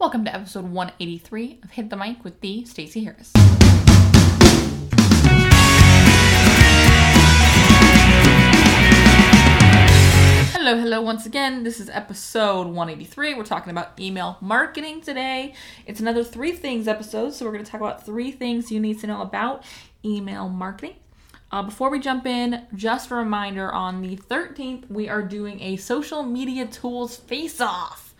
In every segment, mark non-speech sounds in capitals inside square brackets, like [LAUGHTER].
Welcome to episode 183 of Hit the Mic with the Stacey Harris. Hello, hello once again. This is episode 183. We're talking about email marketing today. It's another three things episode, so we're going to talk about three things you need to know about email marketing. Uh, before we jump in, just a reminder on the 13th, we are doing a social media tools face off.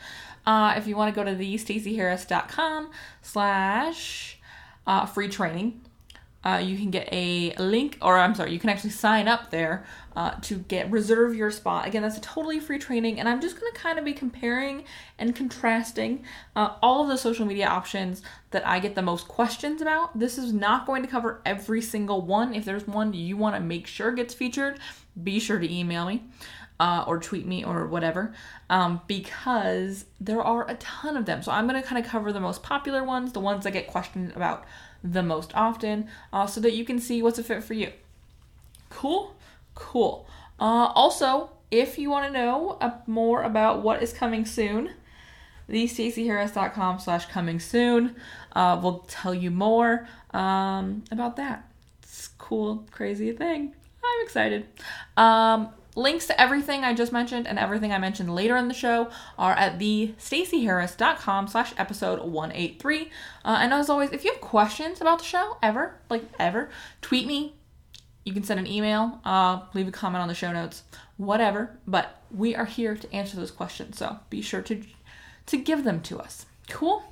Uh, if you want to go to the staceyharris.com slash uh, free training, uh, you can get a link, or I'm sorry, you can actually sign up there uh, to get reserve your spot. Again, that's a totally free training, and I'm just going to kind of be comparing and contrasting uh, all of the social media options that I get the most questions about. This is not going to cover every single one. If there's one you want to make sure gets featured, be sure to email me. Uh, or tweet me or whatever um, because there are a ton of them. So I'm going to kind of cover the most popular ones, the ones that get questioned about the most often, uh, so that you can see what's a fit for you. Cool? Cool. Uh, also, if you want to know more about what is coming soon, thestaceyharris.com slash coming soon uh, will tell you more um, about that. It's cool, crazy thing. I'm excited. Um, Links to everything I just mentioned and everything I mentioned later in the show are at the staceyharris.com slash episode 183. Uh, and as always, if you have questions about the show, ever, like ever, tweet me. You can send an email, uh, leave a comment on the show notes, whatever. But we are here to answer those questions, so be sure to to give them to us. Cool.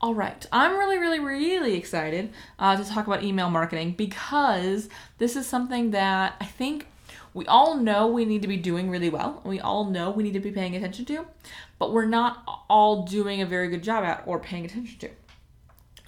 All right, I'm really, really, really excited uh, to talk about email marketing because this is something that I think we all know we need to be doing really well. We all know we need to be paying attention to, but we're not all doing a very good job at or paying attention to. [LAUGHS]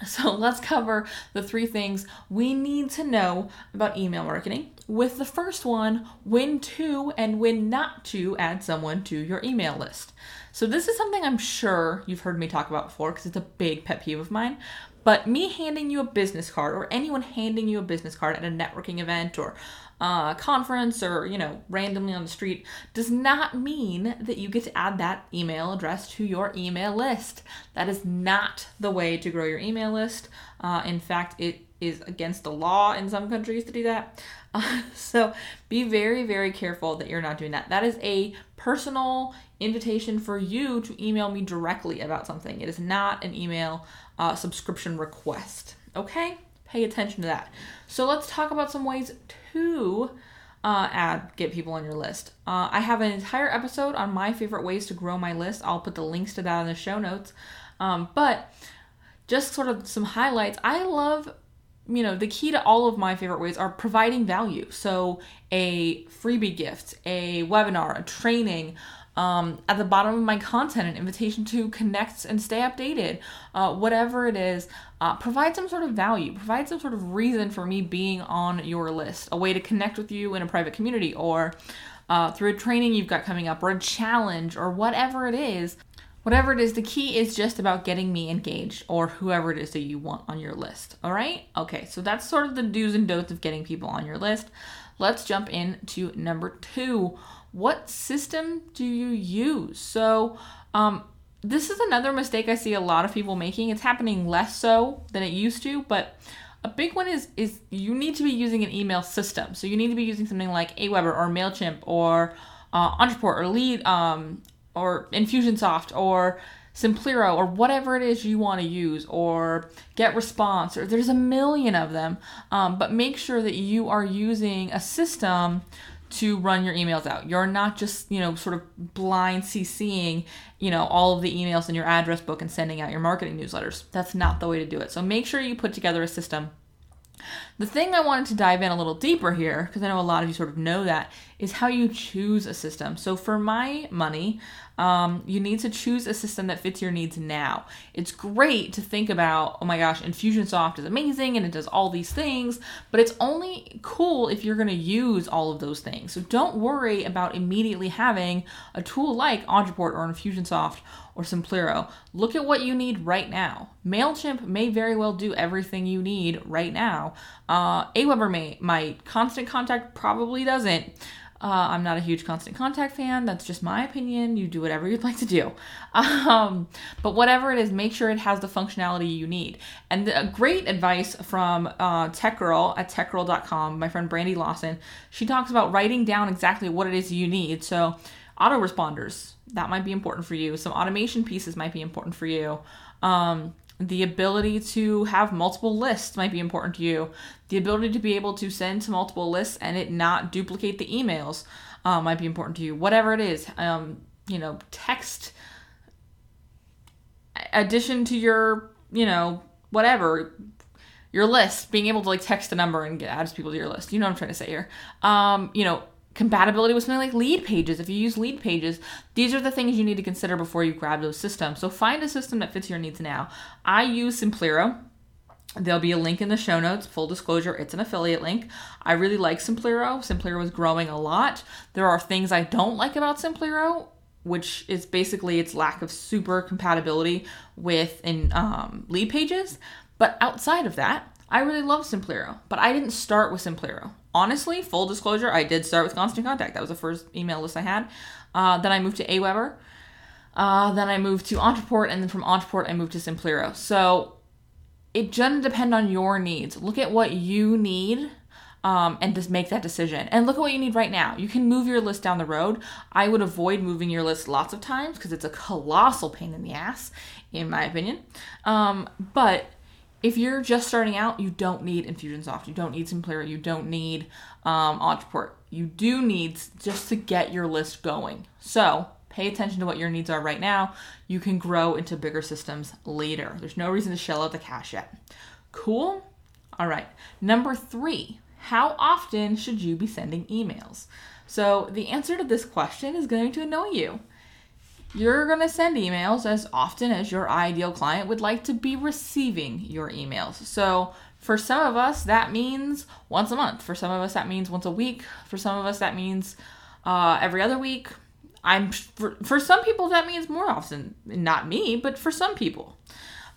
So let's cover the three things we need to know about email marketing. With the first one, when to and when not to add someone to your email list. So, this is something I'm sure you've heard me talk about before because it's a big pet peeve of mine. But me handing you a business card or anyone handing you a business card at a networking event or uh, conference or, you know, randomly on the street does not mean that you get to add that email address to your email list. That is not the way to grow your email list. Uh, in fact, it is against the law in some countries to do that. [LAUGHS] Uh, so be very, very careful that you're not doing that. That is a personal invitation for you to email me directly about something. It is not an email uh, subscription request. Okay? Pay attention to that. So let's talk about some ways to uh, add get people on your list. Uh, I have an entire episode on my favorite ways to grow my list. I'll put the links to that in the show notes. Um, but just sort of some highlights. I love, you know, the key to all of my favorite ways are providing value. So a freebie gift, a webinar, a training um, at the bottom of my content, an invitation to connect and stay updated, uh, whatever it is, uh, provide some sort of value, provide some sort of reason for me being on your list, a way to connect with you in a private community or uh, through a training you've got coming up or a challenge or whatever it is. Whatever it is, the key is just about getting me engaged or whoever it is that you want on your list. All right? Okay, so that's sort of the do's and don'ts of getting people on your list. Let's jump into number two what system do you use? So, um, this is another mistake I see a lot of people making. It's happening less so than it used to, but a big one is is you need to be using an email system. So you need to be using something like Aweber or Mailchimp or uh, Ontraport or Lead um, or Infusionsoft or Simplero or whatever it is you want to use or Get Response or there's a million of them. Um, but make sure that you are using a system to run your emails out. You're not just, you know, sort of blind CCing, you know, all of the emails in your address book and sending out your marketing newsletters. That's not the way to do it. So make sure you put together a system. The thing I wanted to dive in a little deeper here, because I know a lot of you sort of know that, is how you choose a system. So for my money, um, you need to choose a system that fits your needs now. It's great to think about, oh my gosh, Infusionsoft is amazing and it does all these things, but it's only cool if you're going to use all of those things. So don't worry about immediately having a tool like Ontraport or Infusionsoft or Simplero. Look at what you need right now. MailChimp may very well do everything you need right now. Uh, Aweber may, might. Constant Contact probably doesn't. Uh, I'm not a huge constant contact fan. That's just my opinion. You do whatever you'd like to do. [LAUGHS] Um, but whatever it is, make sure it has the functionality you need. And the, great advice from uh, Tech Girl at techgirl.com, my friend Brandy Lawson, she talks about writing down exactly what it is you need. So, autoresponders, that might be important for you. Some automation pieces might be important for you. Um, the ability to have multiple lists might be important to you. The ability to be able to send to multiple lists and it not duplicate the emails uh, might be important to you. Whatever it is, um, you know, text addition to your, you know, whatever your list, being able to like text a number and get adds people to your list. You know what I'm trying to say here. Um, you know, compatibility with something like lead pages if you use lead pages these are the things you need to consider before you grab those systems so find a system that fits your needs now i use simplero There'll be a link in the show notes. Full disclosure, it's an affiliate link. I really like Simplero. Simplero is growing a lot. There are things I don't like about Simplero, which is basically its lack of super compatibility with in um, Leadpages. But outside of that, I really love Simplero. But I didn't start with Simplero honestly, full disclosure, I did start with Constant Contact. That was the first email list I had. Uh, then I moved to Aweber. Uh, then I moved to Ontraport, and then from Ontraport, I moved to Simplero. So it doesn't depend on your needs. Look at what you need um, and just make that decision. And look at what you need right now. You can move your list down the road. I would avoid moving your list lots of times because it's a colossal pain in the ass, in my opinion. Um, but if you're just starting out, you don't need Infusionsoft. You don't need Simplero. You don't need um, Ontraport. You do need just to get your list going. So pay attention to what your needs are right now. You can grow into bigger systems later. There's no reason to shell out the cash yet. Cool? All right. Number three, how often should you be sending emails? So the answer to this question is going to annoy you you're going to send emails as often as your ideal client would like to be receiving your emails. So, for some of us, that means once a month. For some of us, that means once a week. For some of us, that means uh, every other week. I'm for, for some people that means more often. Not me, but for some people.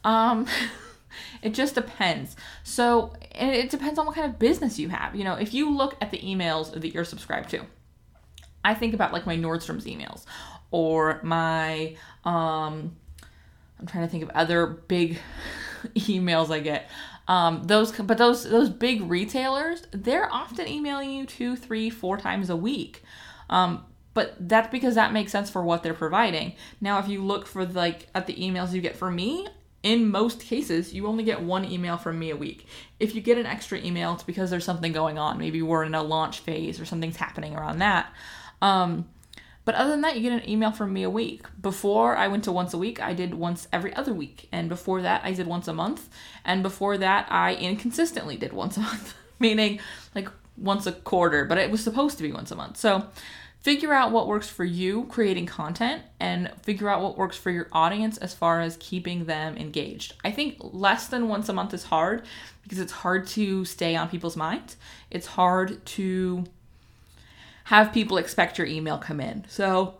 Um, [LAUGHS] it just depends. So it depends on what kind of business you have. You know, if you look at the emails that you're subscribed to, I think about like my Nordstrom's emails or my um I'm trying to think of other big [LAUGHS] emails I get. Um, those but those those big retailers, they're often emailing you two, three, four times a week. Um, but that's because that makes sense for what they're providing. Now, if you look for like at the emails you get from me, in most cases, you only get one email from me a week. If you get an extra email, it's because there's something going on. Maybe we're in a launch phase or something's happening around that. Um, but other than that, you get an email from me a week. Before I went to once a week, I did once every other week. And before that, I did once a month. And before that, I inconsistently did once a month, [LAUGHS] meaning like once a quarter, but it was supposed to be once a month. So figure out what works for you creating content and figure out what works for your audience as far as keeping them engaged. I think less than once a month is hard because it's hard to stay on people's minds. It's hard to have people expect your email come in. So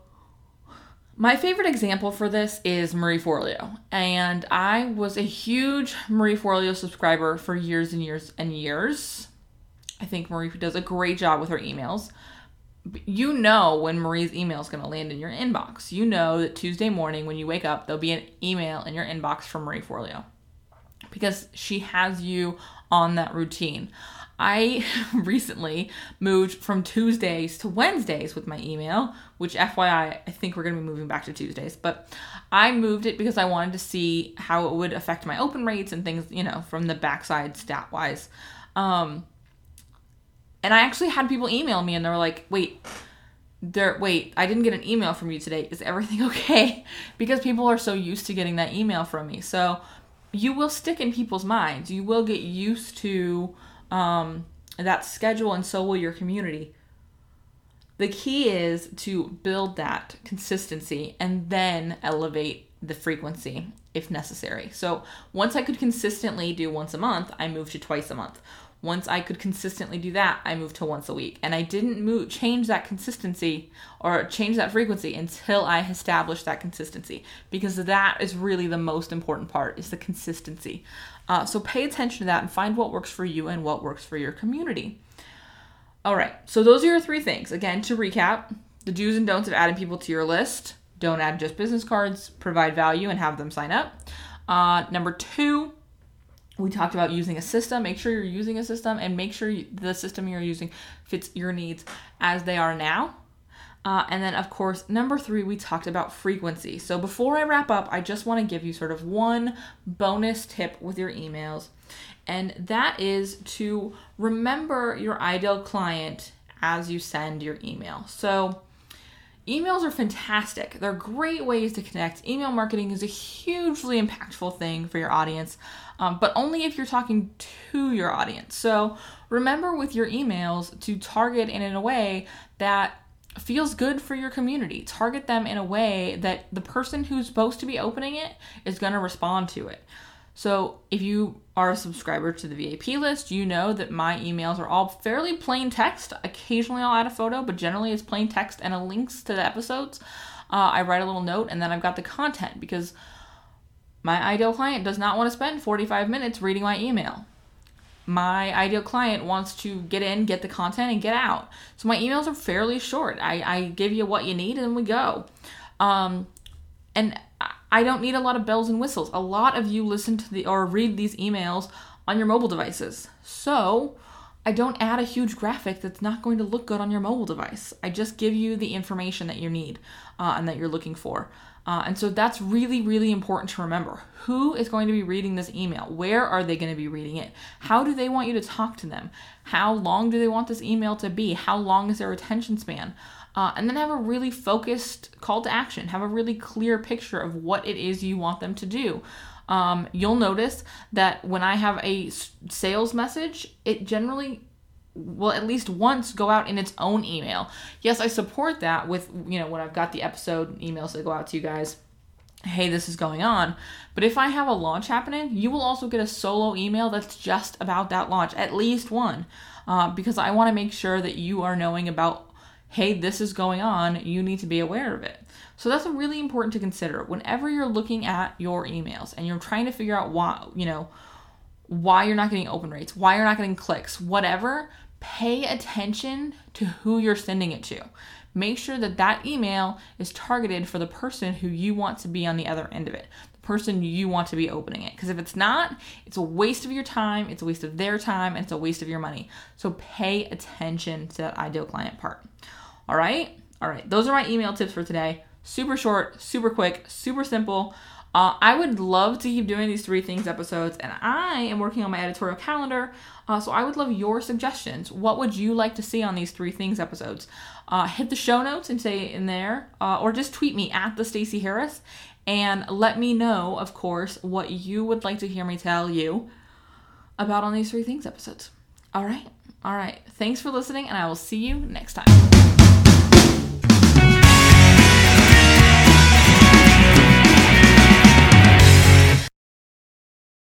my favorite example for this is Marie Forleo. And I was a huge Marie Forleo subscriber for years and years and years. I think Marie does a great job with her emails. You know when Marie's email is going to land in your inbox. You know that Tuesday morning when you wake up, there'll be an email in your inbox from Marie Forleo because she has you on that routine. I [LAUGHS] recently moved from Tuesdays to Wednesdays with my email, which FYI, I think we're going to be moving back to Tuesdays, but I moved it because I wanted to see how it would affect my open rates and things, you know, from the backside stat wise. Um, and I actually had people email me and they were like, wait, there wait i didn't get an email from you today. Is everything [LAUGHS] okay? Because people are so used to getting that email from me. So you will stick in people's minds. You will get used to um, that schedule, and so will your community. The key is to build that consistency and then elevate the frequency if necessary. So once I could consistently do once a month, I moved to twice a month. Once I could consistently do that, I moved to once a week. And I didn't move change that consistency or change that frequency until I established that consistency because that is really the most important part is the consistency. Uh, so pay attention to that and find what works for you and what works for your community. All right. So those are your three things. Again, to recap, the do's and don'ts of adding people to your list. Don't add just business cards. Provide value and have them sign up. Uh, number two, we talked about using a system. Make sure you're using a system and make sure you, the system you're using fits your needs as they are now. Uh, and then, of course, number three, we talked about frequency. So before I wrap up, I just want to give you sort of one bonus tip with your emails, and that is to remember your ideal client as you send your email. So, emails are fantastic. They're great ways to connect. Email marketing is a hugely impactful thing for your audience, um, but only if you're talking to your audience. So, remember with your emails to target in, in a way that feels good for your community. Target them in a way that the person who's supposed to be opening it is going to respond to it. So, if you are a subscriber to the VIP list, you know that my emails are all fairly plain text. Occasionally, I'll add a photo, but generally, it's plain text and a links to the episodes. Uh, I write a little note and then I've got the content because my ideal client does not want to spend 45 minutes reading my email my ideal client wants to get in, get the content, and get out. So my emails are fairly short. I, I give you what you need and we go. Um, and I don't need a lot of bells and whistles. A lot of you listen to the or read these emails on your mobile devices. So I don't add a huge graphic that's not going to look good on your mobile device. I just give you the information that you need uh, and that you're looking for. Uh, and so that's really, really important to remember. Who is going to be reading this email? Where are they going to be reading it? How do they want you to talk to them? How long do they want this email to be? How long is their attention span? Uh, and then have a really focused call to action. Have a really clear picture of what it is you want them to do. Um, you'll notice that when I have a sales message, it generally will at least once go out in its own email. Yes, I support that with, you know, when I've got the episode emails that go out to you guys. Hey, this is going on. But if I have a launch happening, you will also get a solo email that's just about that launch, at least one, uh, because I want to make sure that you are knowing about, hey, this is going on. You need to be aware of it. So that's really important to consider whenever you're looking at your emails and you're trying to figure out why, you know, why you're not getting open rates, why you're not getting clicks, whatever pay attention to who you're sending it to. Make sure that that email is targeted for the person who you want to be on the other end of it, the person you want to be opening it. Because if it's not, it's a waste of your time, it's a waste of their time, and it's a waste of your money. So pay attention to that ideal client part. All right? All right. Those are my email tips for today. Super short, super quick, super simple. Uh, I would love to keep doing these three things episodes, and I am working on my editorial calendar. Uh, so I would love your suggestions. What would you like to see on these three things episodes? Uh, hit the show notes and say in there, uh, or just tweet me at the Stacey Harris, and let me know, of course, what you would like to hear me tell you about on these three things episodes. All right, all right. Thanks for listening, and I will see you next time.